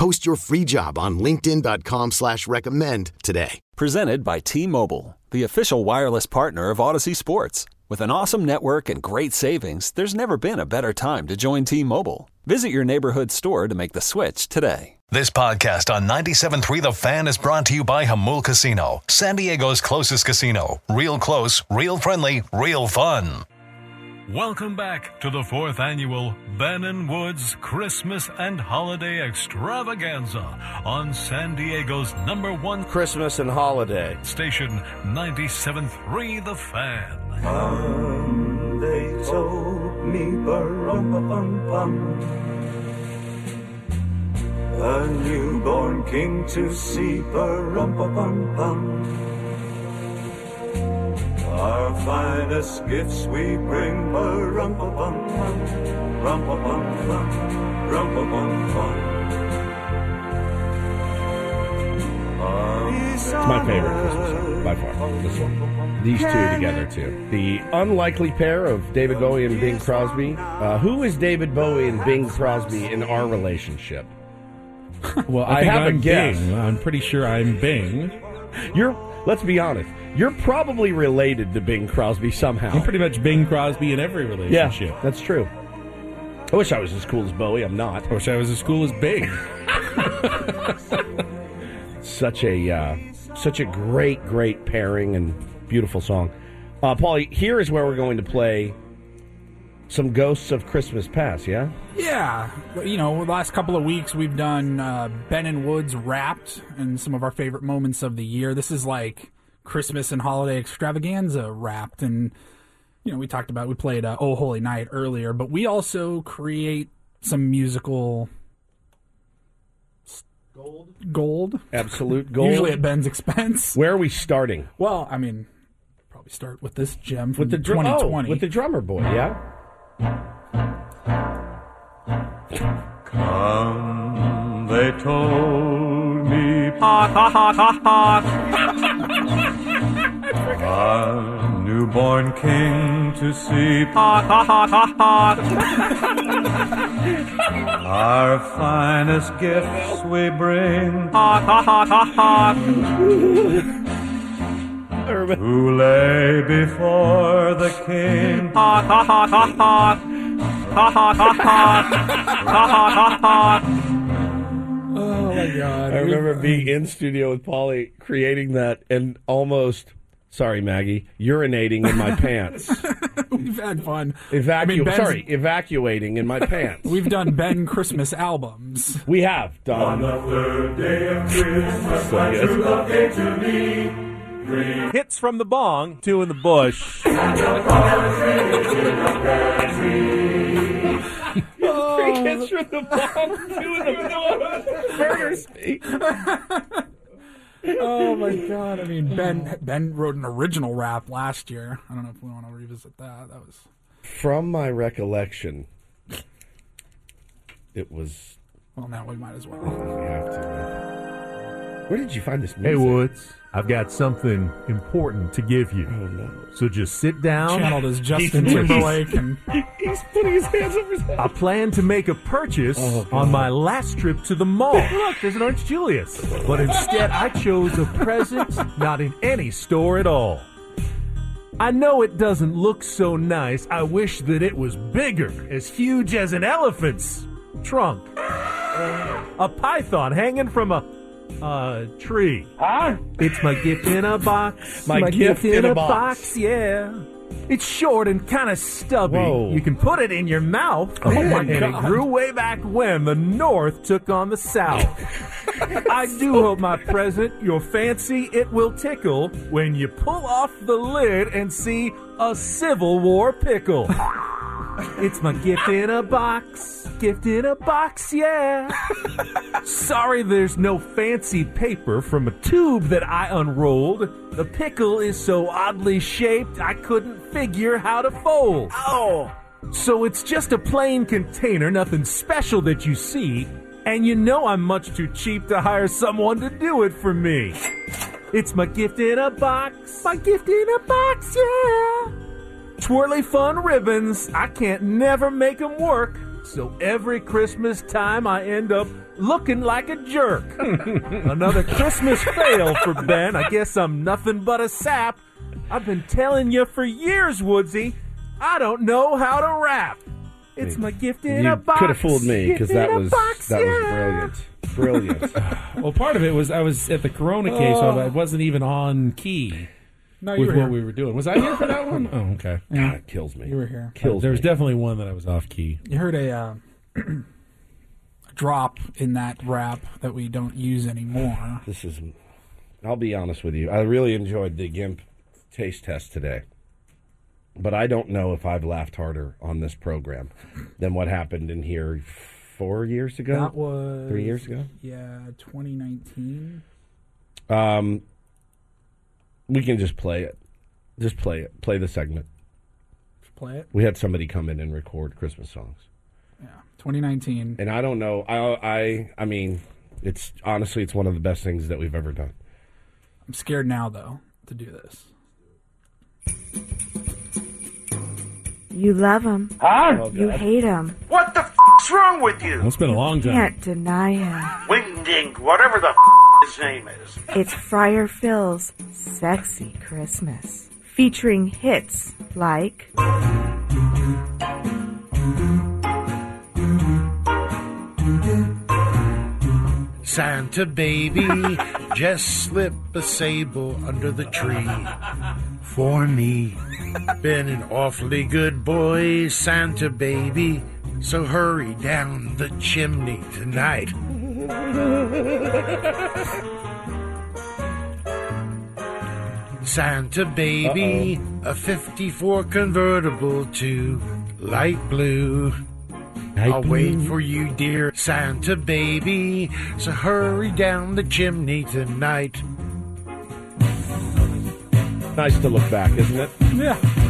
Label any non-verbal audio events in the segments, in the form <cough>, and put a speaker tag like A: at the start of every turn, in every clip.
A: Post your free job on linkedin.com slash recommend today.
B: Presented by T-Mobile, the official wireless partner of Audacy Sports. With an awesome network and great savings, there's never been a better time to join T-Mobile. Visit your neighborhood store to make the switch today.
C: This podcast on 97.3 The Fan is brought to you by Jamul Casino, San Diego's closest casino. Real close, real friendly, real fun.
D: Welcome back to the fourth annual Ben and Woods Christmas and Holiday Extravaganza on San Diego's number one
E: Christmas and holiday.
D: station, 97.3 The Fan.
F: Um, they told me, bum a newborn king to see, bum bum Our finest gifts we bring, bum bum bum bum bum bum bum
E: It's my favorite Christmas song by far. This one. These two together too. The unlikely pair of David Bowie and Bing Crosby. Uh, who is David Bowie and Bing Crosby in our relationship?
G: Well,
E: I
G: I,
E: have a
G: I'm
E: guess.
G: Bing. I'm pretty sure I'm Bing.
E: You're. Let's be honest. You're probably related to Bing Crosby somehow.
G: I'm pretty much Bing Crosby in every relationship.
E: yeah, that's true. I wish I was as cool as Bowie. I'm not.
G: I wish I was as cool as Bing. <laughs>
E: such a uh, such a great great pairing and beautiful song. Uh, Paulie, here is where we're going to play some Ghosts of Christmas Past. Yeah,
H: Yeah, you know, the last couple of weeks we've done uh, Ben and Woods Wrapped and some of our favorite moments of the year. This is like Christmas and holiday extravaganza wrapped, and you know, we talked about we played uh, Oh Holy Night earlier, but we also create some musical gold. Gold,
E: absolute <laughs> gold.
H: usually at Ben's expense.
E: where are we starting
H: Well, I mean, probably start with this gem from
E: with the drum?
H: 2020.
E: Oh, with the drummer boy. Yeah.
F: Come, they told me. A newborn king to see. Our finest gifts we bring. Who lay before the king.
H: oh my god!
E: I remember being in studio with Paulie, creating that, and almost. Sorry, Maggie, urinating in my pants. <laughs>
H: We've had fun.
E: Evacu-
H: I mean,
E: sorry, evacuating in my pants.
H: We've done Ben Christmas albums.
E: we have done.
F: the third day of Christmas,
E: my true
F: love came to me.
I: Hits from the bong, two in the bush. Oh.
E: Three kids from the bomb, two in the murders <laughs> me.
H: Oh my god! I mean, Ben Ben wrote an original rap last year. I don't know if we want to revisit that. That was
E: From my recollection, it was.
H: well. Now we might as well.
E: We have to. Where did you find this music?
I: Hey, Woods, I've got something important to give you.
E: Oh no!
I: So just sit down.
H: Channeled as Justin
E: He's-
H: Timberlake and <laughs>
E: He's putting his hands over his head.
I: I plan to make a purchase
E: Oh,
I: on my last trip to the mall. <laughs> Look, there's an Orange Julius. But instead, I chose a present not in any store at all. I know it doesn't look so nice. I wish that it was bigger, as huge as an elephant's trunk. A python hanging from a uh, tree.
E: Huh?
I: It's my gift in a box.
E: My gift in a box.
I: yeah. It's short and kind of stubby.
E: Whoa.
I: You can put it in your mouth.
E: Oh, my
I: and it grew way back when the North took on the South. <laughs> I do hope my present, your fancy, it will tickle when you pull off the lid and see a Civil War pickle. <laughs> It's my gift in a box. Gift in a box, yeah. Sorry there's no fancy paper from a tube that I unrolled. The pickle is so oddly shaped I couldn't figure how to fold. Oh! So it's just a plain container, nothing special that you see. And you know I'm much too cheap to hire someone to do it for me. It's my gift in a box. My gift in a box, yeah. Twirly fun ribbons. I can't never make them work. So every Christmas time I end up looking like a jerk. <laughs> Another Christmas fail for Ben. I guess I'm nothing but a sap. I've been telling you for years, Woodsy. I don't know how to rap. It's my gift in
E: you
I: a box.
E: could have fooled me because that was
I: box,
E: that
I: yeah.
E: was brilliant, brilliant. <sighs>
J: Well, part of it was I was at the Corona case, oh. so I wasn't even on key
H: No, you
J: with what
H: here.
J: we were doing. Was I here for that one? <coughs> Oh, okay.
E: God, it kills me.
H: You were here.
E: Kills
J: there was
E: me.
J: definitely one that I was off key.
H: You heard a, uh, a <clears throat> drop in that rap that we don't use anymore.
E: This is. I'll be honest with you. I really enjoyed the Gimp taste test today, but I don't know if I've laughed harder on this program than what happened in here four years ago.
H: That was
E: three years ago.
H: Yeah, 2019.
E: Um, we can just play it. Just play it. Play the segment.
H: Play it.
E: We had somebody come in and record Christmas songs, Yeah,
H: 2019.
E: and I don't know. I I I mean, it's honestly, it's one of the best things that we've ever done.
H: I'm scared now though to do this.
K: You love him.
E: Oh,
K: You hate him.
L: What the f***'s wrong with you?
J: It's been a long time.
K: Can't deny him.
L: Wing Ding, whatever the f*** his name is.
K: It's Friar Phil's Sexy Christmas. Featuring hits like
L: Santa baby, just slip a sable under the tree for me. Been an awfully good boy, Santa baby, so hurry down the chimney tonight. Santa baby, a 54 convertible to light blue. I'll wait for you, dear Santa baby. So hurry down the chimney tonight.
E: Nice to look back, isn't it?
H: Yeah.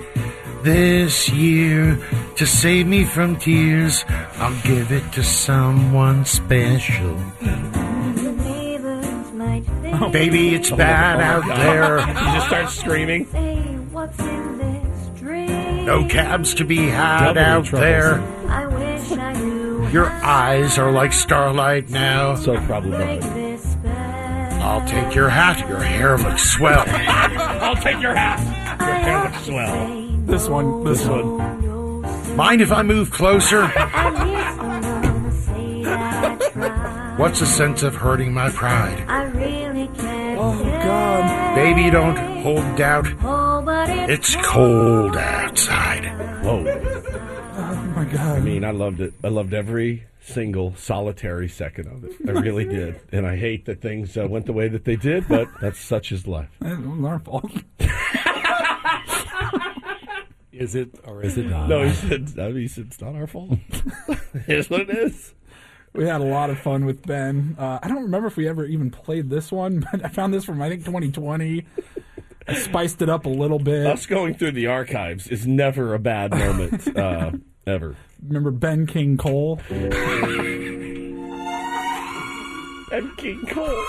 L: This year, to save me from tears, I'll give it to someone special. Oh, baby, it's oh, bad oh out there. <laughs>
E: You just start screaming.
L: No cabs to be had
J: Double
L: out
J: troubles.
L: there.
K: I wish I knew
L: Your eyes are like starlight now.
E: So problematic.
L: I'll take your hat. Your hair looks swell. <laughs>
E: I'll take your hat. Your hair looks swell.
H: This one. This, one.
L: Mind if I move closer? <laughs> What's the sense of hurting my pride?
K: I really can't.
H: Oh God.
L: Baby, don't hold doubt. It's cold outside.
E: Whoa.
H: Oh my God.
E: I mean, I loved it. I loved every single solitary second of it. I really did. And I hate that things uh, went the way that they did, but that's such is life.
H: It wasn't our fault. <laughs>
J: Is it or is it not?
E: No, he said, I mean, he said it's not our fault. <laughs> Here's what it is.
H: We had a lot of fun with Ben. Uh, I don't remember if we ever even played this one, but I found this from I think 2020. I spiced it up a little bit.
E: Us going through the archives is never a bad moment, <laughs> uh, ever.
H: Remember Ben King Cole? <laughs>
E: ben King Cole.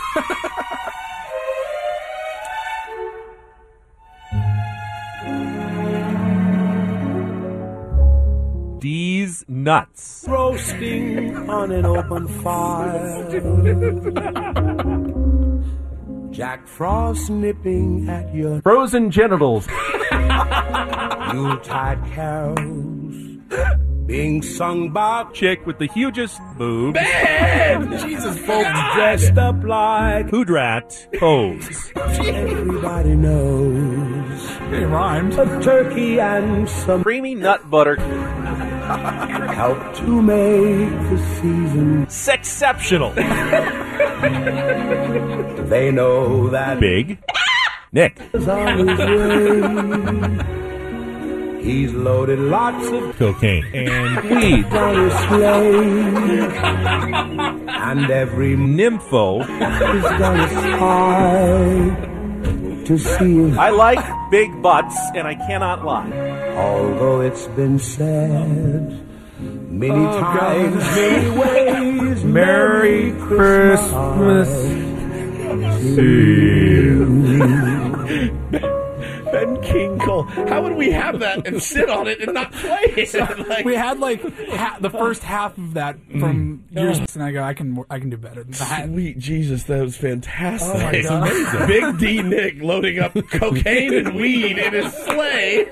I: Nuts.
L: Roasting on an open fire. Jack Frost nipping at your
I: Frozen genitals.
L: Yuletide carols
M: being sung by chick with the hugest boobs.
E: Jesus,
M: folks dressed up like Hoodrat pose.
L: Everybody knows.
H: It rhymed.
L: A turkey and some
M: creamy nut butter. <laughs>
L: How to make the season
M: Sexceptional. <laughs>
L: They know that
M: Big. Nick.
L: is on his way. He's loaded lots of
M: Cocaine. And weed.
L: on his sleigh. And every
M: Nympho.
L: is gonna sigh to see if,
M: I like big butts, and I cannot lie.
L: Although it's been said many
M: Oh,
L: times, many ways, <laughs>
M: Merry Christmas
E: Ben Kinkle. How would we have that and sit on it and not play it? Like-
H: we had like ha- the first half of that mm. from oh. years, and I go, I can, I can do better than that.
E: Sweet Jesus, that was fantastic.
H: Oh my <laughs> God.
E: Big D Nick loading up cocaine and weed in his sleigh.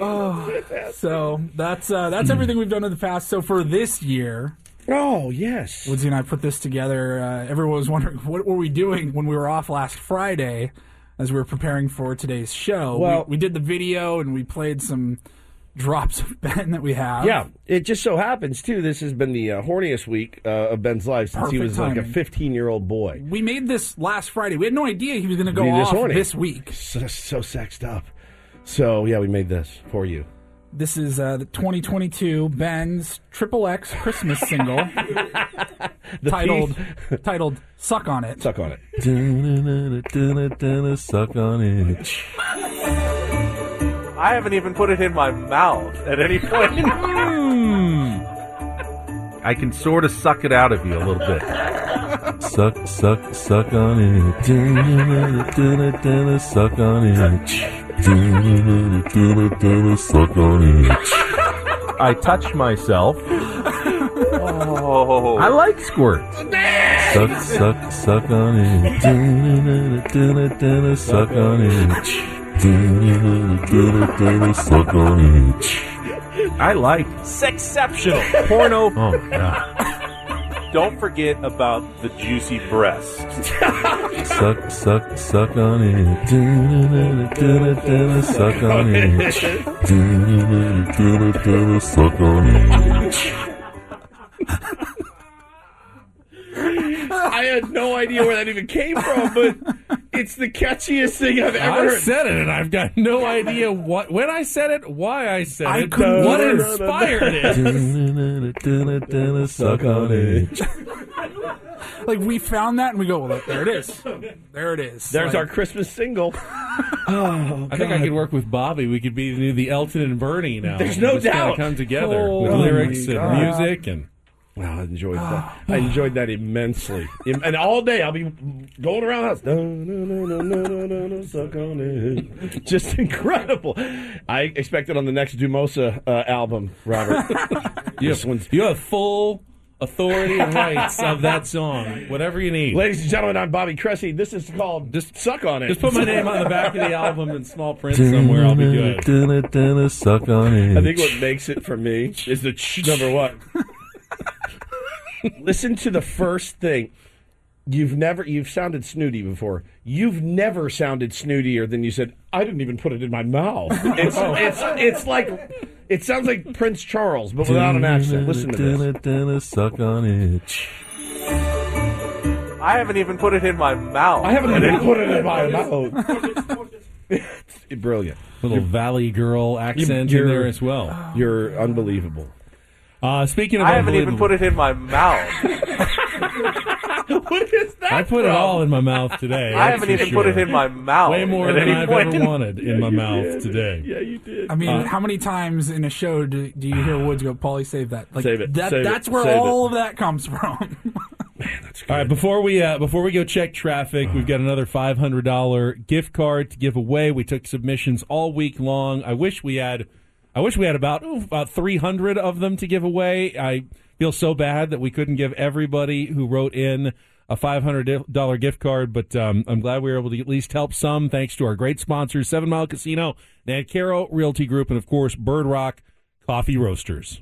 H: Oh, so that's uh, that's everything we've done in the past. So for this year,
E: Oh, yes.
H: Woodsy and I put this together. Uh, everyone was wondering what were we doing when we were off last Friday, as we were preparing for today's show.
E: Well-
H: we, we did the video and we played some drops of Ben that we have.
E: Yeah, it just so happens too. This has been the uh, horniest week uh, of Ben's life since he
H: Perfect
E: was like a 15 year old boy.
H: we made this last Friday. We had no idea he was going to go
E: Be this
H: off this week.
E: So, so sexed up. So yeah, we made this for you.
H: This is uh, the 2022 Ben's Triple X Christmas single <laughs>
E: The
H: titled <laughs> titled "Suck on It."
E: Suck on it.
M: Suck on it. I haven't even put it in my mouth at any point. I can sort of suck it out of you a little bit. Suck, suck, suck on it. Suck on it. Do the suck on it. I touch myself. Oh, I like squirts. Suck, suck, suck on it. Suck on it. Do, do, do, do, suck on it. I like sexceptional porno. Oh god. Don't forget about the juicy breast. suck, suck, suck on it. Suck on it. Suck on it.
E: I had no idea where that even came from, but it's the catchiest thing I've ever
I: I
E: heard.
I: said it, and I've got no idea what when I said it, why I said
H: I
I: it,
H: couldn't
I: what
H: either.
I: inspired it. <laughs>
M: Suck on it. <laughs>
H: Like we found that and we go, well, there it is, there it is.
E: There's
H: Like,
E: our Christmas single. <laughs>
I: Oh, I think I could work with Bobby. We could be the, the Elton and Bernie now.
E: There's no
I: Just kinda
E: doubt.
I: come together
E: Oh
I: with
E: my
I: lyrics and
E: God.
I: music and.
E: Wow, I enjoyed that. I enjoyed that immensely. And all day I'll be going around the house. No, no, no, no, no, no, no, no, suck on it. <laughs> Just incredible. I expect it on the next Dumosa uh, album, Robert.
I: You <laughs>
E: This
I: have,
E: one's-
I: you have full authority and rights of that song. Whatever you need.
E: Ladies and gentlemen, I'm Bobby Cressy. This is called
I: Just-
E: Suck on It.
I: Just put my name on the back of the album in small print somewhere. I'll be good.
M: Suck on it.
E: I think what makes it for me is the ch- number one. <laughs> Listen to the first thing. You've never you've sounded snooty before. You've never sounded snootier than you said. I didn't even put it in my mouth. It's <laughs> oh. it's it's like it sounds like Prince Charles, but without an accent. Listen to this.
M: Suck on it. I haven't even put it in my mouth.
E: I haven't even put it in my mouth. It's brilliant.
I: Little Valley Girl accent in
E: you're-
I: there as well.
E: You're unbelievable.
I: Uh, speaking of,
M: I haven't even put it in my mouth. <laughs>
E: what is that?
I: I put it all in my mouth today.
M: I haven't
I: for
M: even put it in my mouth.
I: Way more than I've
M: point.
I: ever wanted in my mouth
E: did.
I: today.
E: Yeah, you did.
H: I mean,
I: Uh,
H: how many times in a show do, do you hear Woods go, "Paulie, save that"? Like,
E: Save it,
H: That,
E: save it,
H: that's where
E: save
H: all
E: it.
H: of that comes from.
I: Man, <laughs> All right, before we uh, before we go check traffic, we've got another five hundred dollar gift card to give away. We took submissions all week long. I wish we had, I wish we had about ooh, about three hundred of them to give away. I feel so bad that we couldn't give everybody who wrote in a $500 gift card, but um, I'm glad we were able to at least help some thanks to our great sponsors, Seven Mile Casino, Caro Realty Group, and of course, Bird Rock Coffee Roasters.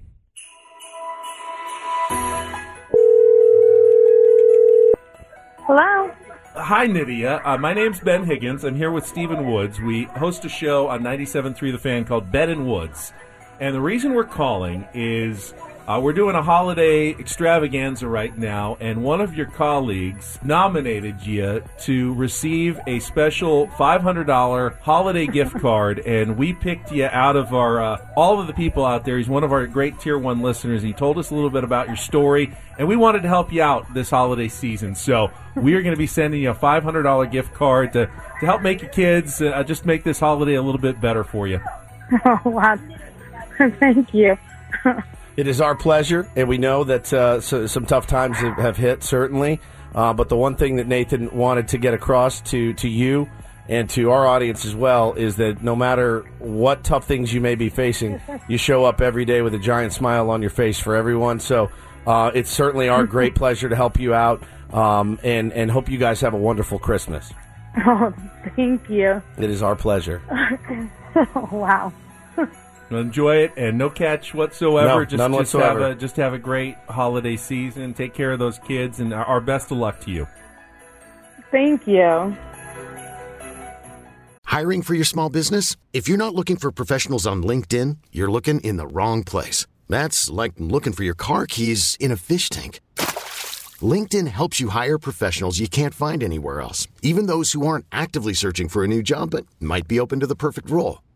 K: Hello.
I: Hi, Nydia. Uh, my name's Ben Higgins. I'm here with Stephen Woods. We host a show on 97.3 The Fan called Ben and Woods. And the reason we're calling is uh, we're doing a holiday extravaganza right now, and one of your colleagues nominated you to receive a special $500 holiday gift <laughs> card, and we picked you out of our uh, all of the people out there. He's one of our great Tier One listeners. He told us a little bit about your story, and we wanted to help you out this holiday season. So we are going to be sending you a $500 gift card to to help make your kids uh, just make this holiday a little bit better for you.
K: Oh, <laughs> wow. <laughs> Thank you.
E: It is our pleasure, and we know that uh, so, some tough times have, have hit, certainly. Uh, but the one thing that Nathan wanted to get across to, to you and to our audience as well is that no matter what tough things you may be facing, you show up every day with a giant smile on your face for everyone. So uh, it's certainly our great <laughs> pleasure to help you out um, and, and hope you guys have a wonderful Christmas.
K: Oh, thank you.
E: It is our pleasure.
K: oh, <laughs> wow.
I: Enjoy it, and no catch whatsoever.
E: No,
I: just,
E: none
I: just
E: whatsoever.
I: Have a, just have a great holiday season. Take care of those kids, and our, our best of luck to you.
K: Thank you.
A: Hiring for your small business? If you're not looking for professionals on LinkedIn, you're looking in the wrong place. That's like looking for your car keys in a fish tank. LinkedIn helps you hire professionals you can't find anywhere else, even those who aren't actively searching for a new job but might be open to the perfect role.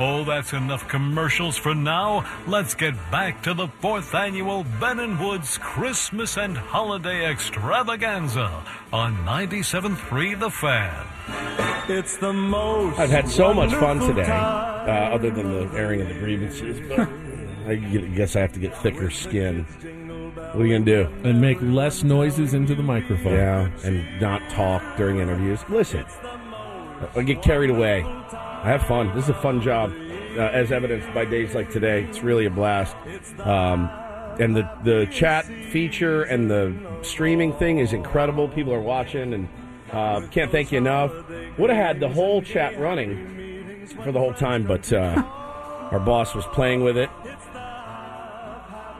D: Oh, that's enough commercials for now. Let's get back to the fourth annual Ben and Woods Christmas and Holiday Extravaganza on 97.3 The Fan.
F: It's the most.
E: I've had so much fun today, uh, other than the airing of the grievances. But I guess I have to get thicker skin. What are you gonna do?
I: And make less noises into the microphone.
E: Yeah, and not talk during interviews. Listen, I get carried away. I have fun. This is a fun job, uh, as evidenced by days like today. It's really a blast. Um, and the the chat feature and the streaming thing is incredible. People are watching, and uh, can't thank you enough. Would have had the whole chat running for the whole time, but uh, <laughs> our boss was playing with it,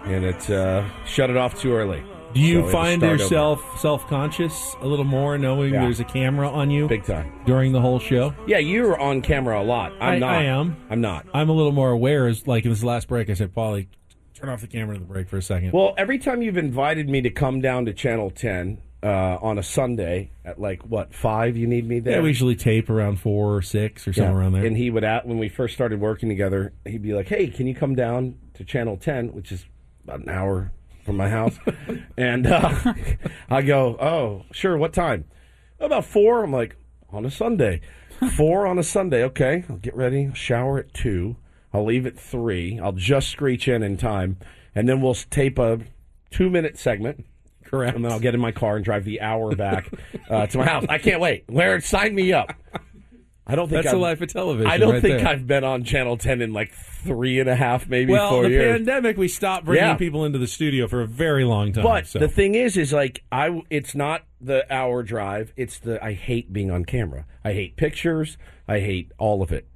E: and it uh, shut it off too early.
I: Do you
E: So we had to
I: find yourself self conscious a little more knowing
E: Yeah.
I: there's a camera on you?
E: Big time.
I: During the whole show?
E: Yeah, you're on camera a lot. I'm
I: I,
E: not.
I: I am.
E: I'm not.
I: I'm a little more aware. As like in this last break, I said, Paulie, turn off the camera in the break for a second.
E: Well, every time you've invited me to come down to Channel 10 uh, on a Sunday at like what five, you need me there.
I: yeah, we usually tape around four or six or somewhere
E: Yeah.
I: around there.
E: And he would at when we first started working together, he'd be like, "Hey, can you come down to Channel 10, which is about an hour from my house?" <laughs> and uh, <laughs> I go, "Oh, sure. What time?" About four. I'm like, on a Sunday. Four on a Sunday. Okay, I'll get ready. Shower at two. I'll leave at three. I'll just screech in in time, and then we'll tape a two-minute segment.
I: Correct.
E: And then I'll get in my car and drive the hour back uh, to my house. I can't wait. Where sign me up. I don't think
I: That's the
E: I've-
I: life of television.
E: I don't
I: right
E: think
I: there.
E: I've been on Channel 10 in like three and a half, maybe
I: well,
E: four
I: the
E: years.
I: pandemic, we stopped bringing
E: Yeah.
I: people into the studio for a very long time.
E: But
I: so.
E: the thing is, is like I. It's not the hour drive. It's the I hate being on camera. I hate pictures. I hate all of it.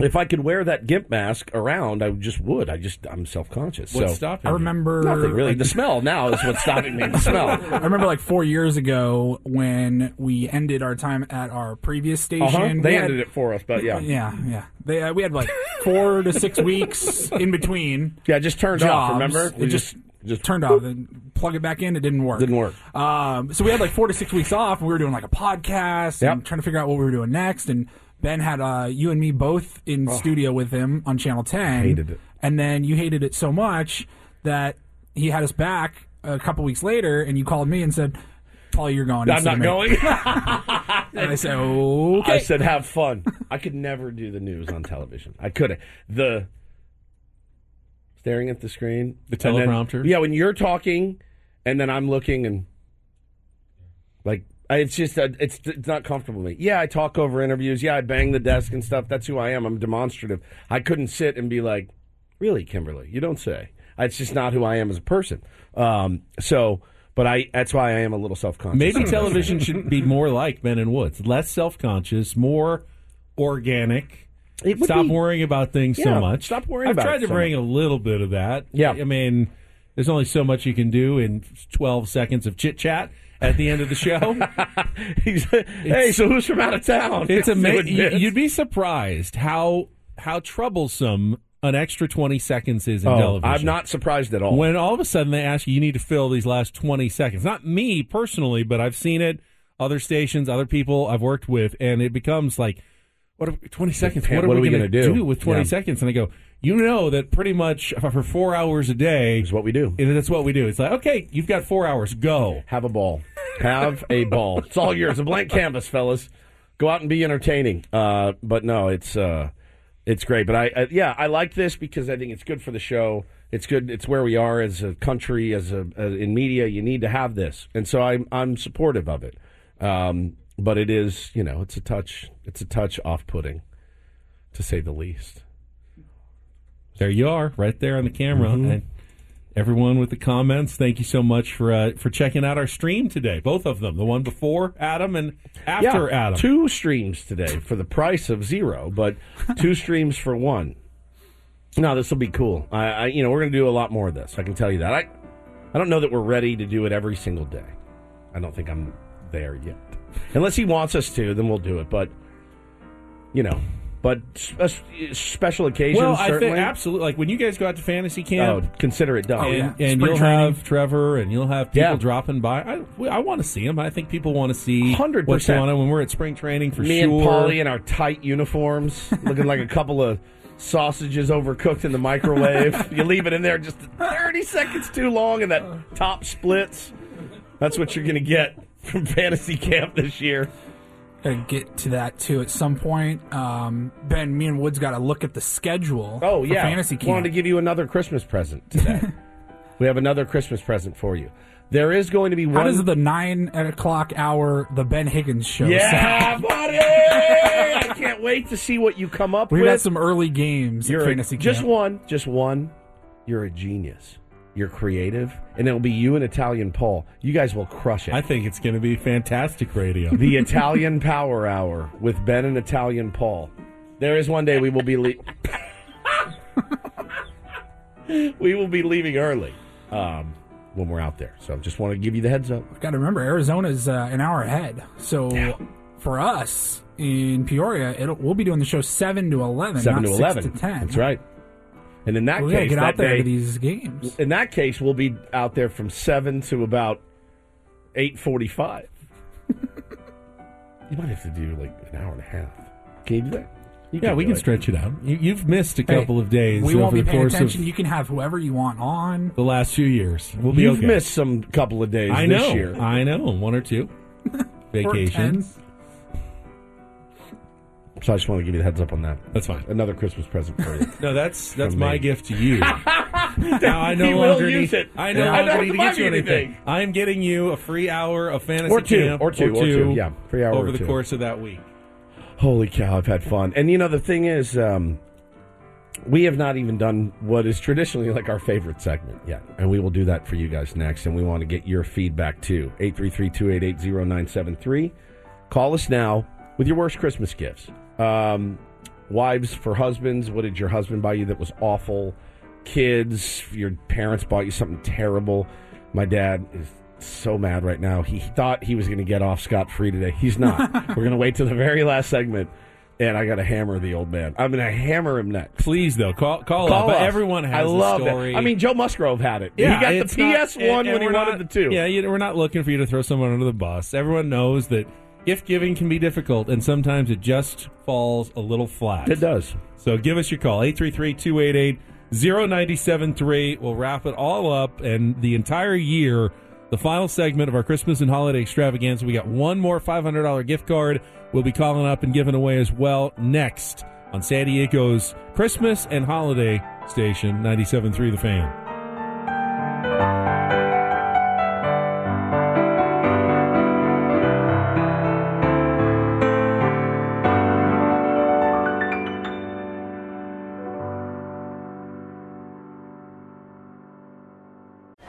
E: If I could wear that gimp mask around, I just would. I just I'm self conscious.
H: What's
E: so
H: stopping I you? remember-
E: nothing really. The smell now is what's stopping me. The smell. <laughs>
H: I remember like four years ago when we ended our time at our previous station.
E: Uh-huh.
H: we
E: They
H: had-
E: ended it for us, but yeah.
H: yeah, yeah. They, uh, we had like four to six <laughs> weeks in between.
E: Yeah, just turned
H: jobs.
E: off. Remember?
H: It
E: We
H: just
E: just- just
H: turned off. Then plug it back in. It didn't work.
E: Didn't work.
H: Um, so we had like four to six weeks off, and we were doing like a podcast and
E: Yep.
H: trying to figure out what we were doing next. And Ben had uh, you and me both in studio with him on Channel Ten.
E: Hated it.
H: And then you hated it so much that he had us back a couple weeks later, and you called me and said, "Paul, you're going."
E: I'm not going.
H: and I said, "Okay."
E: I said, have fun. I could never do the news on television. I couldn't. The staring at the screen,
I: The
E: and then-
I: teleprompter?
E: yeah, when you're talking, and then I'm looking and like I- it's just it's it's not comfortable to me. Yeah, I talk over interviews. Yeah, I bang the desk and stuff. That's who I am. I'm demonstrative. I couldn't sit and be like, really, Kimberly, you don't say. It's just not who I am as a person. Um, so, but I that's why I am a little self conscious.
I: Maybe television should be more like Ben and Woods, less self conscious, more organic. Stop
E: be-
I: worrying about things so much.
E: stop worrying
I: I've tried to
E: so
I: bring
E: much.
I: a little bit of that.
E: Yeah.
I: I mean, there's only so much you can do in 12 seconds of chit chat at the end of the show. <laughs>
E: hey, so who's from out of town?
I: It's <laughs> amazing. You'd be surprised how how troublesome an extra 20 seconds is in
E: Oh,
I: television.
E: I'm not surprised at all.
I: When all of a sudden they ask you, you need to fill these last 20 seconds. Not me personally, but I've seen it, other stations, other people I've worked with, and it becomes like, what are, 20 seconds?
E: What
I: What are,
E: are
I: we,
E: we
I: going to
E: do?
I: do with 20
E: Yeah.
I: seconds? And I go, you know that pretty much for four hours a day
E: is what we do.
I: That's what we do. It's like, okay, you've got four hours. Go.
E: Have a ball. Have a ball. It's all yours. A blank canvas, fellas. Go out and be entertaining. Uh, but no, it's uh, it's great. But I, I yeah, I like this because I think it's good for the show. It's good. It's where we are as a country, as a as in media. You need to have this, and so I'm I'm supportive of it. Um, but it is, you know, it's a touch. It's a touch off-putting, to say the least.
I: There you are, right there on the camera.
E: Mhm.
I: And everyone with the comments, thank you so much for uh, for checking out our stream today. Both of them, the one before Adam and after
E: yeah,
I: Adam.
E: Two streams today for the price of zero, but two <laughs> streams for one. No, this will be cool. I, I, you know, we're going to do a lot more of this. I can tell you that. I, I don't know that we're ready to do it every single day. I don't think I'm there yet. Unless he wants us to, then we'll do it. But, you know, but special occasions.
I: well, I
E: certainly.
I: think absolutely. Like when you guys go out to fantasy camp,
E: Oh, consider it done.
I: and, and you'll have Trevor and you'll have people dropping by. I, I want to see them. I think people want to see
E: 100%.
I: what's going on when we're at spring training for
E: Me
I: sure.
E: Me and Paulie in our tight uniforms, <laughs> looking like a couple of sausages overcooked in the microwave. <laughs> you leave it in there just 30 seconds too long, and that top splits. That's what you're going to get from fantasy camp this year.
H: Gotta get to that too at some point. Um, ben, me and Woods got to look at the schedule.
E: Oh yeah,
H: fantasy camp.
E: wanted to give you another Christmas present today. <laughs> we have another Christmas present for you. There is going to be
H: How
E: one.
H: does the nine o'clock hour the Ben Higgins show?
E: yeah,
H: sound?
E: buddy! I can't wait to see what you come up with.
H: We've
E: with.
H: got some early games
E: You're
H: at
E: a- just one, just one. You're a genius. You're creative, and it'll be you and Italian Paul. You guys will crush it.
I: I think it's going to be fantastic radio.
E: the Italian Power Hour with Ben and Italian Paul. There is one day we will be le- <laughs> we will be leaving early um, when we're out there. So just want to give you the heads up.
H: Got to remember, Arizona's uh, an hour ahead. So for us in Peoria, it'll, we'll be doing the show seven to eleven,
E: Seven
H: not
E: to
H: six
E: eleven.
H: to ten.
E: That's right. And in that
H: We gotta
E: case,
H: get
E: that
H: out there
E: day,
H: to these games.
E: In that case, we'll be out there from seven to about eight forty-five. <laughs> you might have to do like an hour and a half. Can you do that? You
I: yeah,
E: can
I: we can
E: it.
I: stretch it out. You, you've missed a
H: Hey,
I: couple of days
H: We
I: over
H: won't be
I: the
H: paying
I: course
H: attention.
I: of
H: You can have whoever you want on.
I: the last few years. We'll be
E: You've
I: okay.
E: missed some couple of days
I: I
E: this
I: know.
E: year.
I: I know. One or two <laughs> vacations.
E: So I just want to give you the heads up on that.
I: That's fine.
E: Another Christmas present for you.
I: No, that's <laughs> that's
E: From
I: my
E: me.
I: gift to you. <laughs> now I no
E: He will
I: longer
E: use
I: need.
E: it.
I: I no
E: Yeah. I
I: longer
E: don't
I: need to get you anything.
E: anything.
I: I'm getting you a free hour of fantasy
E: Or two,
I: camp
E: or two, or two. Yeah, free hour
I: over
E: or
I: the
E: two.
I: course of that week.
E: Holy cow, I've had fun. And you know, the thing is, um, we have not even done what is traditionally like our favorite segment yet. And we will do that for you guys next. And we want to get your feedback too. 833 288 0973. Call us now with your worst Christmas gifts. Um, wives for husbands. What did your husband buy you that was awful? Kids, your parents bought you something terrible. My dad is so mad right now. He thought he was going to get off scot free today. He's not. <laughs> We're going to wait till the very last segment, and I got to hammer the old man. I'm going to hammer him next.
I: Please though, call call, up.
E: us.
I: Everyone has
E: I love
I: story.
E: That. I mean, Joe Musgrove had it.
I: Yeah,
E: he got the PS
I: and-
E: one
I: and
E: when he wanted
I: not-
E: the two.
I: Yeah, you know, we're not looking for you to throw someone under the bus. Everyone knows that gift giving can be difficult, and sometimes it just falls a little flat.
E: It does.
I: So give us your call 833-288-0973. We'll wrap it all up, and the entire year. The final segment of our Christmas and holiday extravaganza. We got one more $500 gift card. We'll be calling up and giving away as well next on San Diego's Christmas and holiday station, 97.3 The Fan.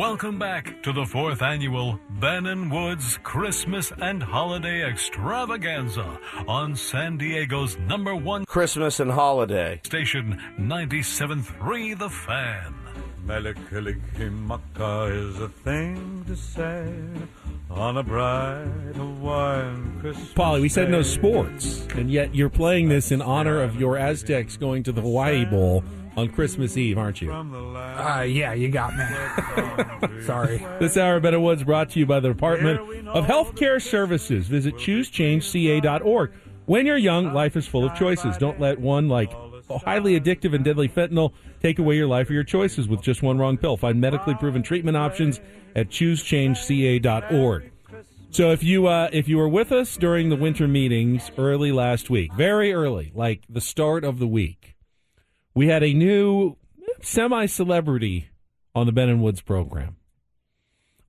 D: Welcome back to the fourth annual Ben and Woods Christmas and Holiday Extravaganza on San Diego's number one
E: Christmas and holiday
D: station 97.3 The Fan.
F: Melikilikimaka is a thing to say on a bright Hawaiian Christmas.
I: Paulie, we said no sports, and yet you're playing this in honor of your Aztecs going to the Hawaii Bowl on Christmas Eve, aren't you?
H: Uh, yeah, you got me. <laughs> Sorry.
I: This hour of Better Woods brought to you by the Department of Healthcare Services. Visit choosechangeca.org. When you're young, life is full of choices. Don't let one like highly addictive and deadly fentanyl take away your life or your choices with just one wrong pill. Find medically proven treatment options at choosechangeca.org. So if you uh, if you were with us during the winter meetings early last week, very early, like the start of the week, we had a new semi celebrity on the Ben and Woods program.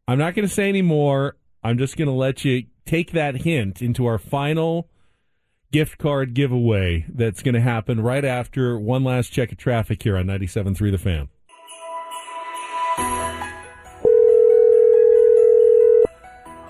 I: I'm not going to say any more. I'm just going to let you take that hint into our final gift card giveaway that's going to happen right after one last check of traffic here on 97.3 The Fan.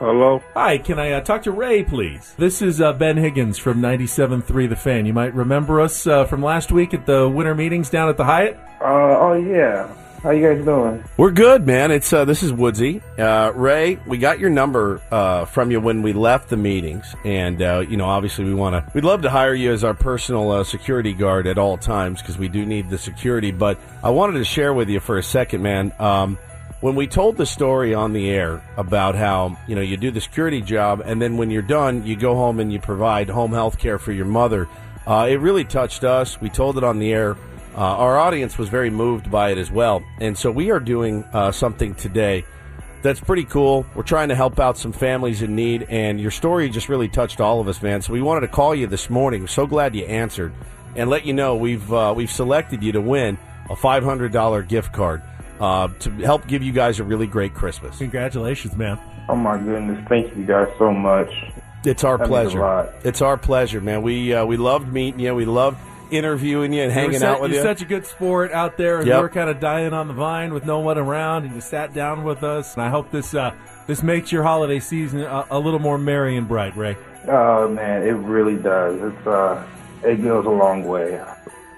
N: Hello.
I: Hi, can I uh, talk to Ray, please? This is uh, Ben Higgins from 97.3 The Fan. You might remember us uh, from last week at the winter meetings down at the Hyatt.
N: Uh, oh yeah.
O: How you guys doing?
E: We're good, man. It's uh, this is Woodsy. Uh, Ray, we got your number uh, from you when we left the meetings, and uh, you know, obviously, we want to. We'd love to hire you as our personal uh, security guard at all times because we do need the security. But I wanted to share with you for a second, man. Um, when we told the story on the air about how you know you do the security job, and then when you're done, you go home and you provide home health care for your mother. Uh, it really touched us. We told it on the air. Uh, our audience was very moved by it as well. And so we are doing uh, something today that's pretty cool. We're trying to help out some families in need, and your story just really touched all of us, man. So we wanted to call you this morning. so glad you answered, and let you know we've uh, we've selected you to win a five hundred dollar gift card uh, to help give you guys a really great Christmas.
I: Congratulations, man.
O: Oh my goodness, thank you guys so much.
E: It's our
O: That
E: pleasure. It's our pleasure, man. We uh, we loved meeting you. We loved interviewing you and
M: You were
E: hanging
M: such-
E: out with
M: you're
E: you.
M: such a good sport out there, and
E: Yep.
M: we were kind of dying on the vine with no one around, and you sat down with us. And I hope this uh, this makes your holiday season a, a little more merry and bright, Ray.
O: Oh man, it really does. It's uh, it goes a long way.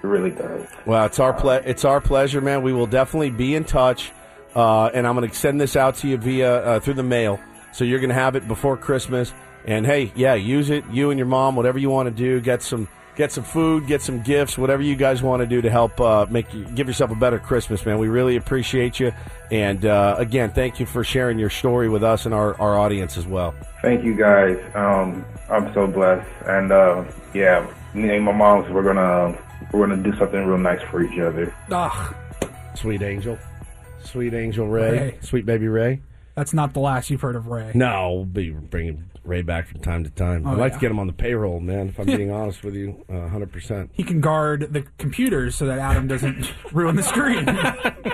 O: It really does.
E: Well, it's our ple- it's our pleasure, man. We will definitely be in touch, uh, and I'm going to send this out to you via uh, through the mail, so you're going to have it before Christmas. And hey, yeah, use it. You and your mom, whatever you want to do, get some get some food, get some gifts, whatever you guys want to do to help uh, make give yourself a better Christmas, man. We really appreciate you, and uh, again, thank you for sharing your story with us and our, our audience as well.
O: Thank you guys. Um, I'm so blessed, and uh, yeah, me and my moms, we're gonna we're gonna do something real nice for each other.
H: Ugh,
E: Sweet angel, sweet angel Ray,
H: Ray.
E: sweet baby Ray.
H: that's not the last you've heard of Ray.
E: No, we'll be bringing Ray back from time to time.
H: Oh,
E: I'd like
H: yeah.
E: to get him on the payroll, man. If I'm being <laughs> honest with you, uh, hundred percent.
H: He can guard the computers so that Adam doesn't <laughs> ruin the screen. <laughs>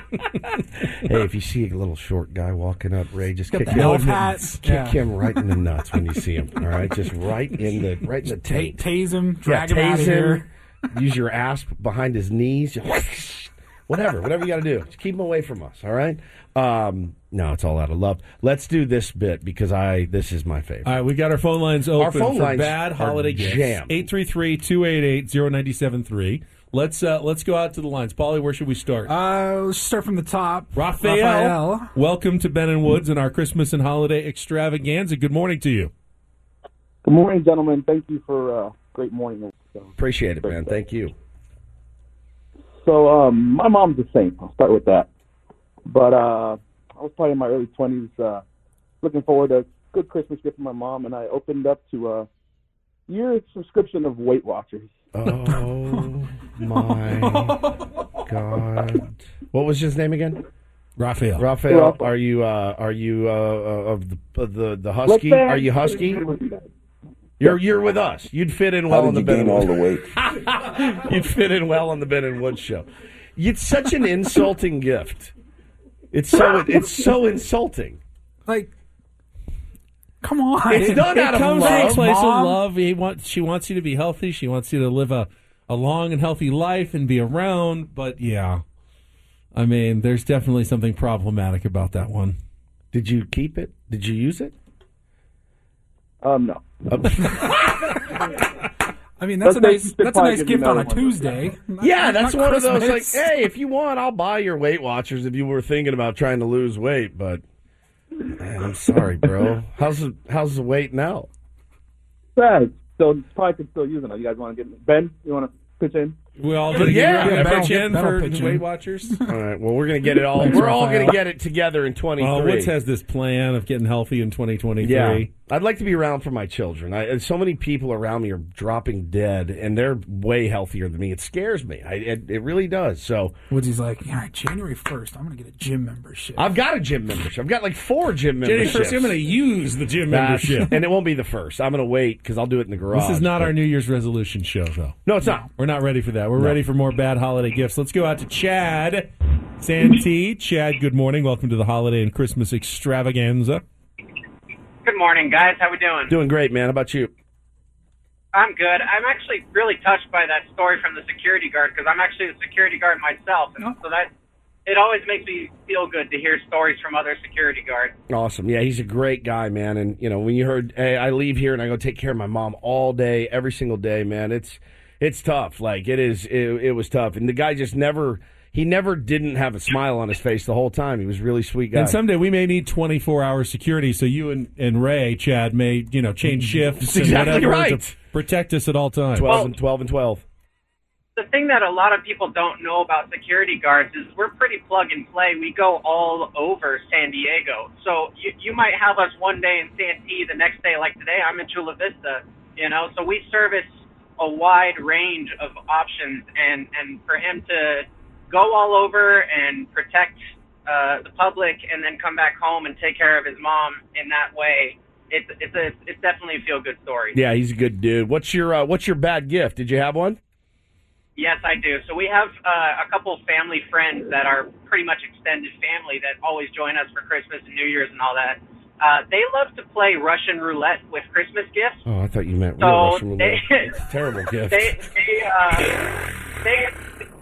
E: Hey, if you see a little short guy walking up, Ray, just
H: Got
E: kick
H: the
E: him,
H: elf hat.
E: kick
H: Yeah.
E: him right in the nuts when you see him. All right, just right in the right in the
H: Ta-
E: taint.
H: tase him,
E: Yeah,
H: drag him out of
E: him.
H: here.
E: Use your ass behind his knees. whatever, whatever you got to do. Just keep him away from us. All right. Um, no, it's all out of love. Let's do this bit because I this is my favorite.
I: All right, we got our phone lines open
E: Our phone
I: for
E: lines
I: bad
E: are
I: holiday gifts.
E: jammed.
I: 833-288-0973. Let's uh, let's go out to the lines. Paulie, where should we start?
H: Uh, let's start from the top.
I: Raphael,
H: Raphael.
I: welcome to Ben and Woods and our Christmas and holiday extravaganza. Good morning to you.
P: Good morning, gentlemen. Thank you for uh, great morning. So,
E: Appreciate it, man. Thank you.
P: so um, my mom's a saint. I'll start with that. But uh, I was probably in my early twenties, uh, looking forward to a good Christmas gift for my mom, and I opened up to a year subscription of Weight Watchers.
E: Oh <laughs> my God! What was his name again?
I: Raphael.
E: Raphael,
P: Raphael.
E: are you uh, are you uh, uh, of the of the the husky? Are you husky? You're you're with us. You'd fit in well
P: How
E: on the
P: you
E: Ben
P: gain
E: and
P: all the
E: weight. <laughs> You'd fit in well on the Ben and Woods show. It's such an insulting gift. It's so it's so insulting.
H: Like, come on.
E: It's done
I: it
E: out of
I: comes
E: love.
I: from place
H: Mom.
I: of love. He wants, she wants you to be healthy. She wants you to live a, a long and healthy life and be around. But yeah, I mean, there's definitely something problematic about that one.
E: Did you keep it? Did you use it?
P: Um, no. <laughs>
H: I mean, that's a nice that's a nice gift on a
P: another one.
H: Tuesday.
E: Yeah, that's
H: not
E: one of those like, hey, if you want, I'll buy your Weight Watchers if you were thinking about trying to lose weight. But man, I'm sorry, bro. <laughs> How's the, how's the weight now?
P: Sad. Still, probably could still use it. You guys want to get Ben? You want to pitch in?
I: We all
E: But yeah,
I: yeah,
E: that'll
I: pitch
E: get-
I: in for
H: pitch
I: the
H: in.
I: Weight Watchers. <laughs>
E: All right. Well, we're gonna get it all. We're all gonna get it together in 23.
I: Well, Woods has this plan of getting healthy in 2023.
E: Yeah, I'd like to be around for my children. I, so many people around me are dropping dead, and they're way healthier than me. It scares me. I, it, it really does. So
H: Woodsy's like, all right, January 1st, I'm going to get a gym membership.
E: I've got a gym membership. I've got like four gym
I: Jenny,
E: memberships.
I: first, I'm going to use the gym membership. <laughs>
E: and it won't be the first. I'm going to wait because I'll do it in the garage.
I: This is not
E: but-
I: our New Year's resolution show, though.
E: No, it's not.
I: We're not ready for that. We're ready for more bad holiday gifts. Let's go out to Chad Santee. Chad, good morning. Welcome to the holiday and Christmas extravaganza.
Q: Good morning, guys. How we doing?
E: Doing great, man. How about you?
Q: I'm good. I'm actually really touched by that story from the security guard because I'm actually a security guard myself, and oh. so that it always makes me feel good to hear stories from other security guards.
E: Awesome. Yeah, he's a great guy, man. And you know, when you heard, hey, I leave here and I go take care of my mom all day, every single day, man. It's it's tough. Like it is. It, it was tough. And the guy just never. He never didn't have a smile on his face the whole time. He was a really sweet guy.
I: And someday we may need 24 hour security, so you and, and Ray, Chad, may you know change mm, shifts
E: That's exactly
I: and whatever
E: right.
I: to protect us at all times.
E: 12 and 12 and 12.
Q: the thing that a lot of people don't know about security guards is we're pretty plug and play. We go all over San Diego. So you, you might have us one day in Santee, the next day, like today, I'm in Chula Vista. You know, so we service a wide range of options, and and for him to go all over and protect uh, the public, and then come back home and take care of his mom in that way, it's it's a it's definitely a feel good story.
E: Yeah, he's a good dude. What's your uh, what's your bad gift? Did you have one?
Q: Yes, I do. So we have uh, a couple of family friends that are pretty much extended family that always join us for Christmas and New Year's and all that. Uh, they love to play Russian roulette with Christmas gifts.
E: Oh, I thought you meant
Q: So
E: real Russian
Q: they-
E: roulette. It's a terrible <laughs> gift.
Q: They they uh, they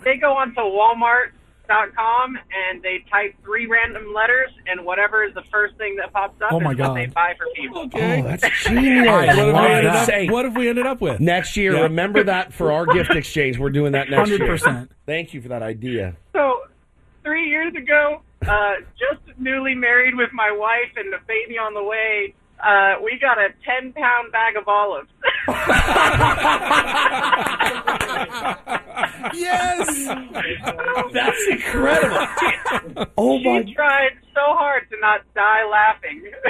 Q: they go onto Walmart.com and they type three random letters and whatever is the first thing that pops up
E: Oh, my
Q: is what they buy for people.
E: Oh, that's <laughs> genius.
Q: I
E: what, have we
Q: love
E: ended up,
I: what if we ended up with?
E: Next year,
Q: Yeah.
E: remember that for our gift exchange. We're doing that next year.
Q: 100%.
E: Thank you for that idea.
Q: So, three years ago, uh, just newly married with my wife and a baby on the way, uh, we got a 10 pound bag of olives. <laughs> <laughs>
E: yes! <laughs> That's incredible. <laughs> Oh my!
Q: She tried so hard to not die laughing. <laughs>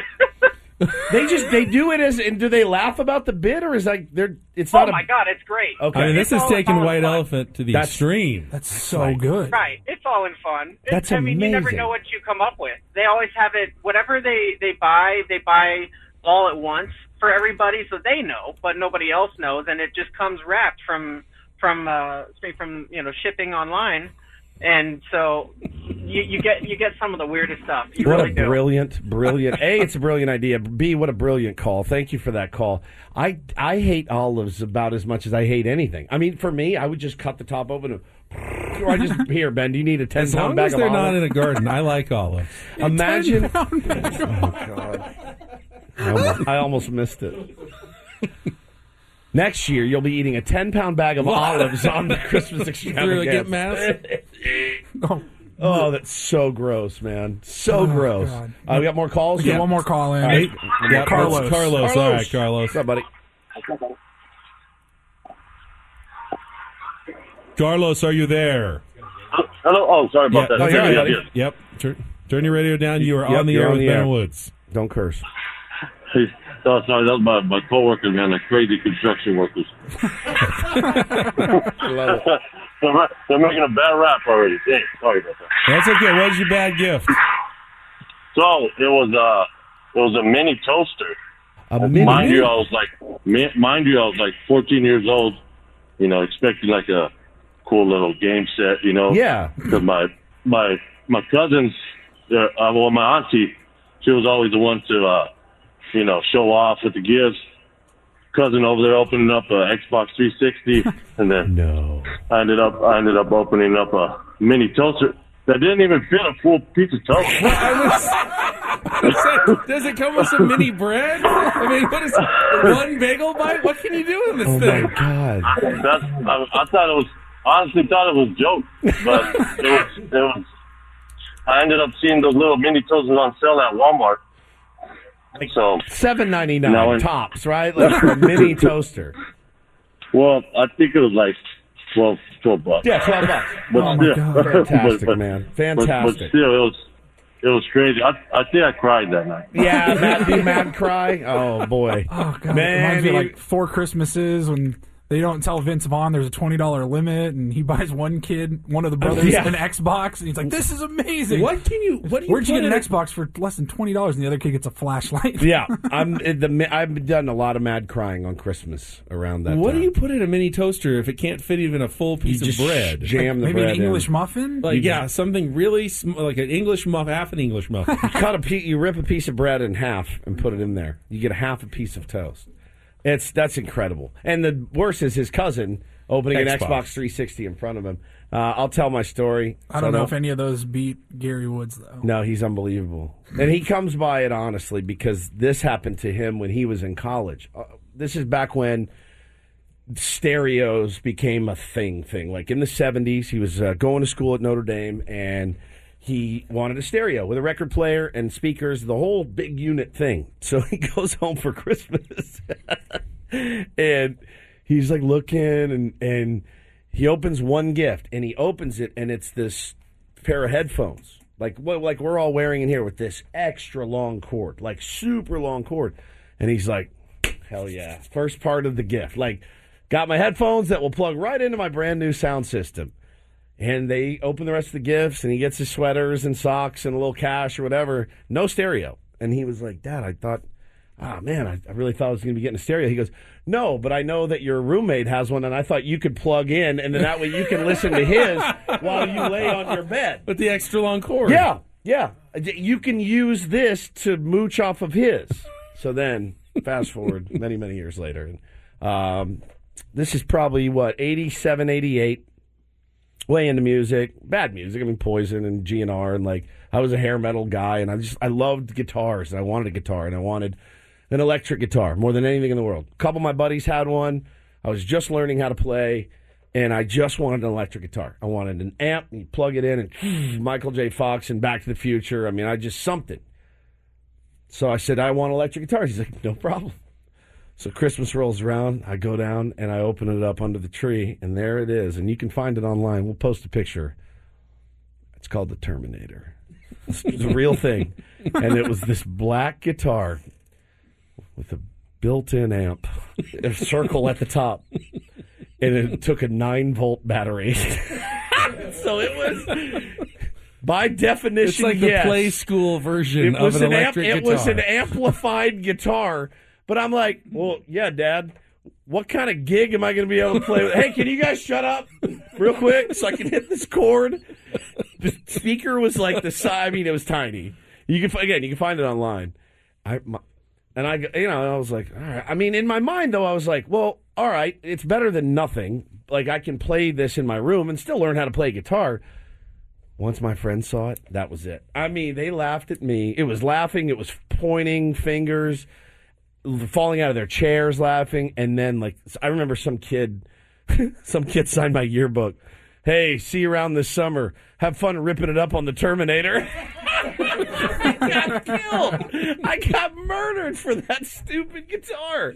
E: They just they do it as and do they laugh about the bit or is like they're it's not.
Q: oh
E: not
Q: my
E: a
Q: god, it's great.
E: Okay.
I: I mean, this
Q: It's
I: is taking White
Q: fun.
I: Elephant to the
E: That's-
I: extreme.
H: That's so good.
Q: Right, it's all in fun. It's,
E: That's
Q: I mean, you never know what you come up with. They always have it. Whatever they they buy, they buy all at once for everybody, so they know, but nobody else knows, and it just comes wrapped from from uh, straight from you know shipping online, and so you, you get you get some of the weirdest stuff. You
E: what
Q: really
E: a
Q: do.
E: brilliant, brilliant. A, it's a brilliant idea. B, what a brilliant call. Thank you for that call. I I hate olives about as much as I hate anything. I mean, for me, I would just cut the top open and, or <laughs> I just here, Ben. Do you need a ten
I: As
E: pound
I: long
E: bag
I: as
E: of
I: they're not in a garden, I like olives. <laughs>
E: Imagine. <laughs> oh God. I almost, I almost missed it. Next year, you'll be eating a ten pound bag of
I: What?
E: olives on the Christmas <laughs> extravaganza.
I: get mass? <laughs>
E: Oh, that's so gross, man. So
H: Oh,
E: gross.
H: God.
E: Uh, we got more calls.
H: Yeah, one more call in.
E: All right.
H: Yeah, Carlos.
I: Carlos. All right, Carlos.
E: What's up, buddy?
I: Carlos, are you there?
R: Hello. Oh, sorry about
I: Yeah,
R: that.
I: that's
R: Yeah, yeah, yeah.
I: Yep. Turn, turn your radio down. You are
E: Yep,
I: on the air
E: on
I: with
E: the
I: Ben
E: air.
I: Woods.
E: Don't curse.
R: Oh, sorry, that was my, my coworkers, man, like crazy construction workers. <laughs>
E: Love it. <laughs>
R: they're, they're making a bad rap already. Sorry about that.
I: That's okay. What was your bad gift?
R: So it was uh, it was a mini toaster.
E: A mini-
R: mind you, I was like, mind you, I was like 14 years old. You know, expecting like a cool little game set. You know,
E: Yeah.
R: Because my my my cousins, uh, uh, well, my auntie, she was always the one to, uh, you know, show off with the gifts. Cousin over there opening up a Xbox 360, <laughs> and then
E: no,
R: I ended up I ended up opening up a mini toaster that didn't even fit a full piece of toast. <laughs>
I: Does it come with some mini bread? I mean, what is one bagel bite? What can you do in this
E: Oh
I: thing?
E: my God.
R: That's, I, I thought it was honestly thought it was a joke, but it was, it was. I ended up seeing those little mini toasters on sale at Walmart. So
E: Seven ninety
R: Now
E: nine tops, right? Like a mini <laughs> toaster.
R: Well, I think it was like 12, 12 bucks.
E: Yeah, twelve bucks. <laughs>
R: But
E: oh my God. <laughs> Fantastic,
R: but-
E: man. Fantastic.
R: but still, it was it was crazy. I I think I cried that night.
E: yeah, mad, be mad cry. Oh boy.
H: Oh god,
E: Man,
H: it reminds me of like four Christmases when they don't tell Vince Vaughn there's a twenty dollar limit, and he <laughs> buys one kid, one of the brothers,
E: Yeah.
H: an Xbox, and he's like, "This is amazing."
I: What can you? What do you?
H: Where'd you get an Xbox for less than twenty dollars, and the other kid gets a flashlight?
E: yeah, <laughs> I'm. The, I've done a lot of mad crying on Christmas around that.
I: What
E: time.
I: do you put in a mini toaster if it can't fit even a full piece of bread?
E: jam the
H: Maybe
E: bread
H: an English
E: in.
H: muffin.
I: Like yeah, something really sm- like an English muff, half an English muffin.
E: You cut a piece, you rip a piece of bread in half and put it in there. You get a half a piece of toast. It's that's incredible. And the worst is his cousin opening an
I: Xbox.
E: Xbox 360 in front of him. Uh, I'll tell my story.
H: I don't know if any of those beat Gary Woods though.
E: No, he's unbelievable. And he comes by it honestly because this happened to him when he was in college. Uh, this is back when stereos became a thing. Thing like in the '70s, he was uh, going to school at Notre Dame and he wanted a stereo with a record player and speakers, the whole big unit thing. <laughs> So he goes home for Christmas, <laughs> and he's like looking and and he opens one gift and he opens it and it's this pair of headphones. Like what like we're all wearing in here with this extra long cord like super long cord. And he's like hell yeah. First part of the gift. Like got my headphones that will plug right into my brand new sound system and they open the rest of the gifts and he gets his sweaters and socks and a little cash or whatever no stereo and he was like dad i thought oh man, I, I really thought I was going to be getting a stereo. He goes, no, but I know that your roommate has one, and I thought you could plug in, and then that way you can listen to his <laughs> while you lay on your bed.
I: With the extra long cord.
E: Yeah, yeah. You can use this to mooch off of his. So then, fast forward many, many years later. Um, this is probably, what, 87, 88. Way into music. Bad music. I mean, Poison and GNR, and like, I was a hair metal guy, and I just, I loved guitars, and I wanted a guitar, and I wanted an electric guitar more than anything in the world. A couple of my buddies had one. I was just learning how to play, and I just wanted an electric guitar. I wanted an amp, and you plug it in, and <sniffs> Michael J. Fox and Back to the Future. I mean, I just something. So I said, I want electric guitars. He's like, no problem. So Christmas rolls around. I go down and I open it up under the tree, and there it is. And you can find it online. We'll post a picture. It's called the Terminator. It's a real thing. <laughs> And it was this black guitar with a built-in amp, a circle at the top, and it took a nine volt battery. <laughs> so it was, by definition,
I: It's like
E: yes.
I: the play school version
E: It was
I: of an,
E: an, amp,
I: electric
E: it was an amplified guitar. But I'm like, well, yeah, Dad. What kind of gig am I going to be able to play with? Hey, can you guys shut up real quick so I can hit this chord? The speaker was like the size. I mean, it was tiny. You can again, you can find it online. I my, and I, you know, I was like, all right. I mean, in my mind though, I was like, well, all right, it's better than nothing. Like I can play this in my room and still learn how to play guitar. Once my friends saw it, that was it. I mean, they laughed at me. It was laughing. It was pointing fingers, falling out of their chairs, laughing. And then, like, I remember some kid, <laughs> some kid signed my yearbook. Hey, see you around this summer. Have fun ripping it up on the Terminator. <laughs> I got killed. I got murdered for that stupid guitar.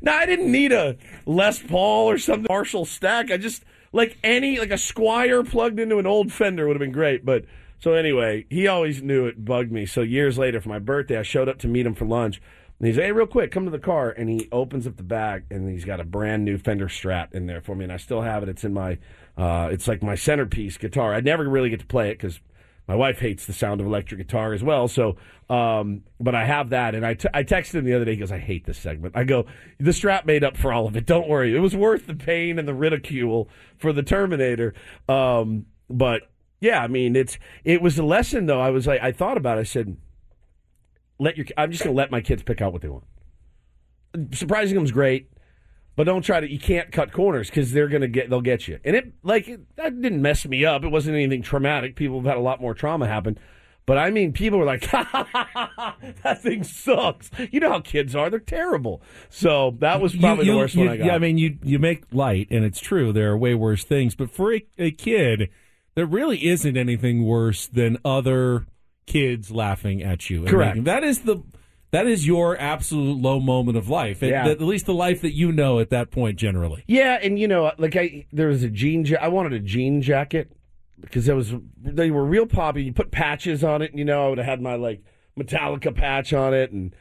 E: Now I didn't need a Les Paul or some Marshall stack. I just like any like a Squier plugged into an old Fender would have been great. But so anyway, he always knew it bugged me. So years later, for my birthday, I showed up to meet him for lunch. And he's, hey, real quick, come to the car. And he opens up the bag, and he's got a brand new Fender Strat in there for me. And I still have it. It's in my, uh, it's like my centerpiece guitar. I never really get to play it because my wife hates the sound of electric guitar as well. So, um, but I have that. And I, t- I texted him the other day. He goes, I hate this segment. I go, the Strat made up for all of it. Don't worry. It was worth the pain and the ridicule for the Terminator. Um, but yeah, I mean, it's, it was a lesson though. I was like, I thought about it. I said, let your, I'm just going to let my kids pick out what they want. Surprising them's great. But don't try to. You can't cut corners because they're gonna get. They'll get you. And it like it, that didn't mess me up. It wasn't anything traumatic. People have had a lot more trauma happen. But I mean, people were like, ha, ha, ha, ha, ha, "That thing sucks." You know how kids are; they're terrible. So that was probably
I: You-
E: the worst
I: you-
E: one I got.
I: Yeah, I mean, you you make light, and it's true. There are way worse things, but for a, a kid, there really isn't anything worse than other kids laughing at you.
E: Correct.
I: making- that is the that is your absolute low moment of life. At,
E: Yeah.
I: at least the life that you know at that point, generally.
E: Yeah, and you know, like I there was a jean. Ja- I wanted a jean jacket because it was they were real poppy. You put patches on it, and you know, I would have had my like Metallica patch on it, and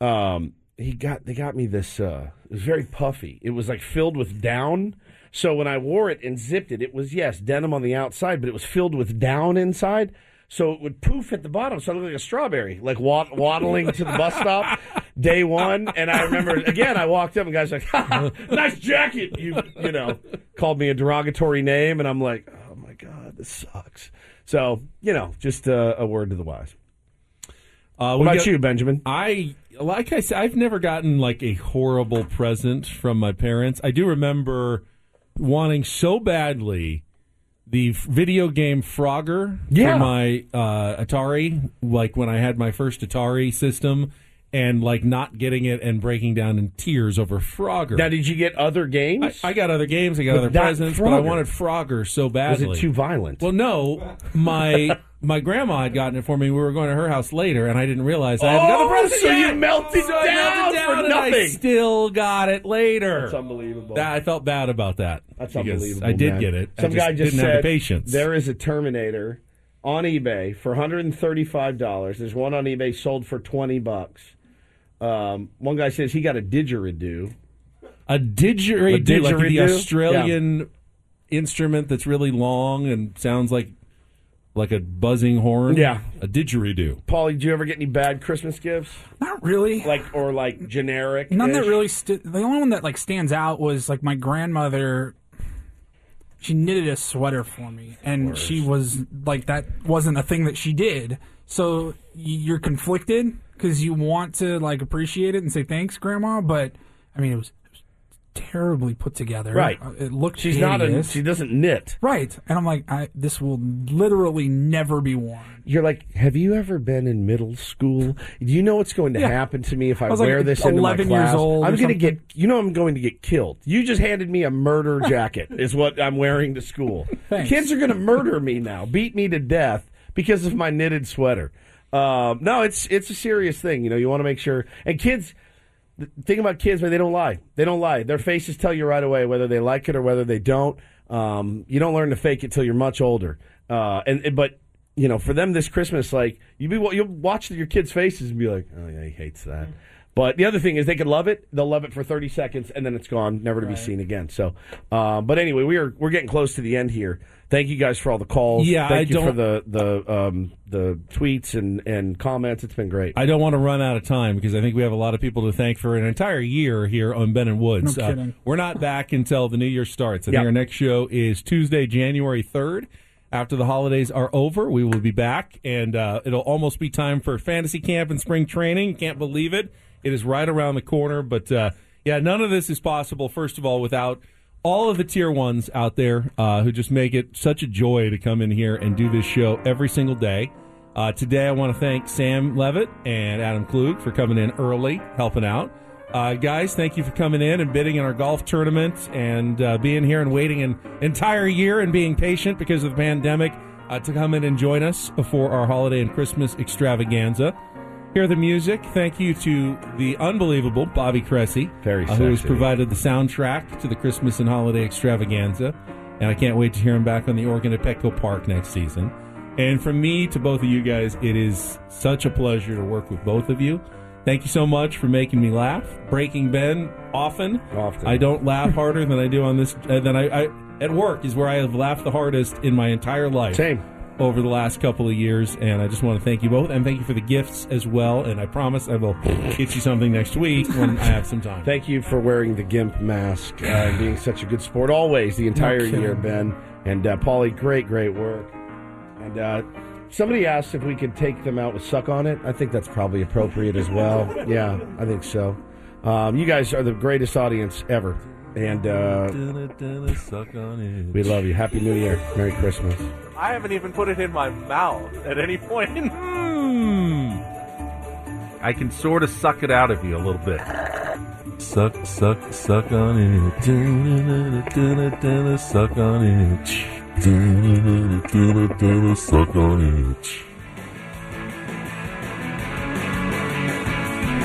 E: um, he got they got me this. uh It was very puffy. It was like filled with down. So when I wore it and zipped it, it was yes denim on the outside, but it was filled with down inside. So it would poof at the bottom, so I looked like a strawberry, like wad- waddling to the bus stop <laughs> day one. And I remember again, I walked up and guys like, "Ha, ha, "Nice jacket," you you know, called me a derogatory name, and I'm like, "Oh my god, this sucks." So you know, just uh, a word to the wise.
I: Uh,
E: What about
I: got-
E: you, Benjamin?
I: I like I said, I've never gotten like a horrible present from my parents. I do remember wanting so badly the video game Frogger
E: Yeah.
I: for my uh, Atari, like when I had my first Atari system, and like not getting it and breaking down in tears over Frogger.
E: Now, did you get other games?
I: I, I got other games. I got
E: But
I: other presents, but I wanted Frogger so badly.
E: Was it too violent?
I: Well, no. My <laughs> my grandma had gotten it for me. We were going to her house later, and I didn't realize I hadn't got the
E: Oh,
I: present
E: so
I: yet.
E: you melted
I: So
E: down
I: melted
E: for
I: down, and I
E: nothing.
I: still got it later.
E: That's unbelievable.
I: That, I felt bad about that.
E: That's unbelievable.
I: I did
E: man.
I: get it. I
E: Some guy just
I: didn't
E: said
I: have the patience.
E: there is a Terminator on eBay for 135 dollars. There's one on eBay sold for 20 bucks. Um, one guy says he got a didgeridoo.
I: A didgeridoo,
E: A
I: like the
E: didgeridoo?
I: Australian instrument that's really long and sounds like like a buzzing horn.
E: Yeah.
I: a didgeridoo.
E: Paulie, did you ever get any bad Christmas gifts?
H: Not really.
E: Like or like generic?
H: None that really. St- the only one that like stands out was like my grandmother. She knitted a sweater for me, and she was like that wasn't a thing that she did. So you're conflicted because you want to like appreciate it and say thanks, grandma, but I mean it was terribly put together.
E: Right.
H: Uh, It looked.
E: She's not a.
H: hideous.
E: She doesn't knit.
H: Right, and I'm like, I, this will literally never be worn.
E: You're like, have you ever been in middle school? Do you know what's going to
H: Yeah.
E: happen to me if I,
H: I was like
E: wear this into my
H: 11 years
E: class?
H: old
E: I'm going to get. You know, I'm going to get killed. You just handed me a murder <laughs> jacket. is what I'm wearing to school. Kids are going to murder me now, beat me to death because of my knitted sweater. Um, no, it's it's a serious thing. You know, you want to make sure. And kids, the thing about kids, man, they don't lie. They don't lie. Their faces tell you right away whether they like it or whether they don't. Um, you don't learn to fake it till you're much older. Uh, and and- but you know, for them this Christmas, like you be you'll watch your kids' faces and be like, oh yeah, he hates that. But the other thing is they can love it. They'll love it for 30 seconds and then it's gone, never to be seen again. So, um, but anyway, we are we're getting close to the end here. Thank you guys for all the calls.
I: Yeah,
E: thank
I: I
E: you for
I: don't-
E: the the um, the tweets and and comments. It's been great.
I: I don't want to run out of time because I think we have a lot of people to thank for an entire year here on Ben and Woods. Uh,
H: No kidding.
I: we're not back until the new year starts. I
E: Yep.
I: think our next show is Tuesday, January 3rd. After the holidays are over, we will be back, and uh, it'll almost be time for fantasy camp and spring training. Can't believe it. It is right around the corner. But uh, yeah, none of this is possible, first of all, without all of the tier ones out there uh, who just make it such a joy to come in here and do this show every single day. Uh, today, I want to thank Sam Levitt and Adam Klug for coming in early, helping out. Uh, guys, thank you for coming in and bidding in our golf tournament and uh, being here and waiting an entire year and being patient because of the pandemic uh, to come in and join us for our holiday and Christmas extravaganza. Hear the music. Thank you to the unbelievable Bobby Cressey,
E: Very
I: uh, who has provided the soundtrack to the Christmas and holiday extravaganza. And I can't wait to hear him back on the organ at Petco Park next season. And from me to both of you guys, it is such a pleasure to work with both of you. Thank you so much for making me laugh. Breaking Ben often.
E: Often.
I: I don't laugh harder than I do on this. Uh, than I, I at work is where I have laughed the hardest in my entire life.
E: Same.
I: Over the last couple of years, and I just want to thank you both, and thank you for the gifts as well. And I promise I will get you something next week when I have some time.
E: Thank you for wearing the gimp mask uh, and being such a good sport always the entire
I: kidding.
E: year, Ben. And uh, Paulie, great, great work. And uh, somebody asked if we could take them out with suck on it. I think that's probably appropriate as well. Yeah, I think so. Um, you guys are the greatest audience ever. And uh, we love you. Happy New Year. Merry Christmas.
M: I haven't even put it in my mouth at any point. <laughs>
I: Hmm. I can sort of suck it out of you a little bit. Suck, suck, suck on it. Suck on it. Suck on it.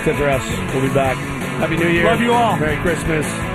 E: Tip for us. We'll be back. Happy New Year.
I: Love you all.
E: Merry Christmas.